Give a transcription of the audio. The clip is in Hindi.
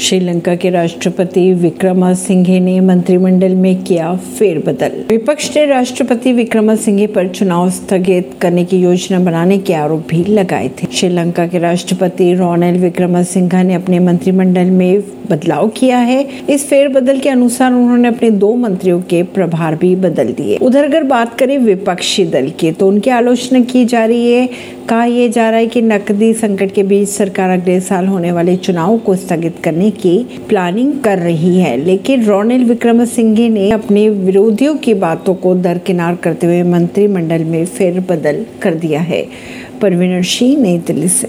श्रीलंका के राष्ट्रपति विक्रमा सिंघे ने मंत्रिमंडल में किया फेरबदल। विपक्ष ने राष्ट्रपति विक्रमा सिंघे पर चुनाव स्थगित करने की योजना बनाने के आरोप भी लगाए थे। श्रीलंका के राष्ट्रपति रोनिल विक्रमा सिंघा ने अपने मंत्रिमंडल में बदलाव किया है। इस फेरबदल के अनुसार उन्होंने अपने दो मंत्रियों के प्रभार भी बदल दिए। उधर अगर बात करें विपक्षी दल की तो उनकी आलोचना की जा रही है। कहा यह जा रहा है कि नकदी संकट के बीच सरकार अगले साल होने वाले चुनाव को स्थगित करने की प्लानिंग कर रही है। लेकिन रोनिल विक्रम विक्रमसिंघे ने अपने विरोधियों की बातों को दरकिनार करते हुए मंत्रिमंडल में फेरबदल कर दिया है। परवीन सिंह नई दिल्ली से।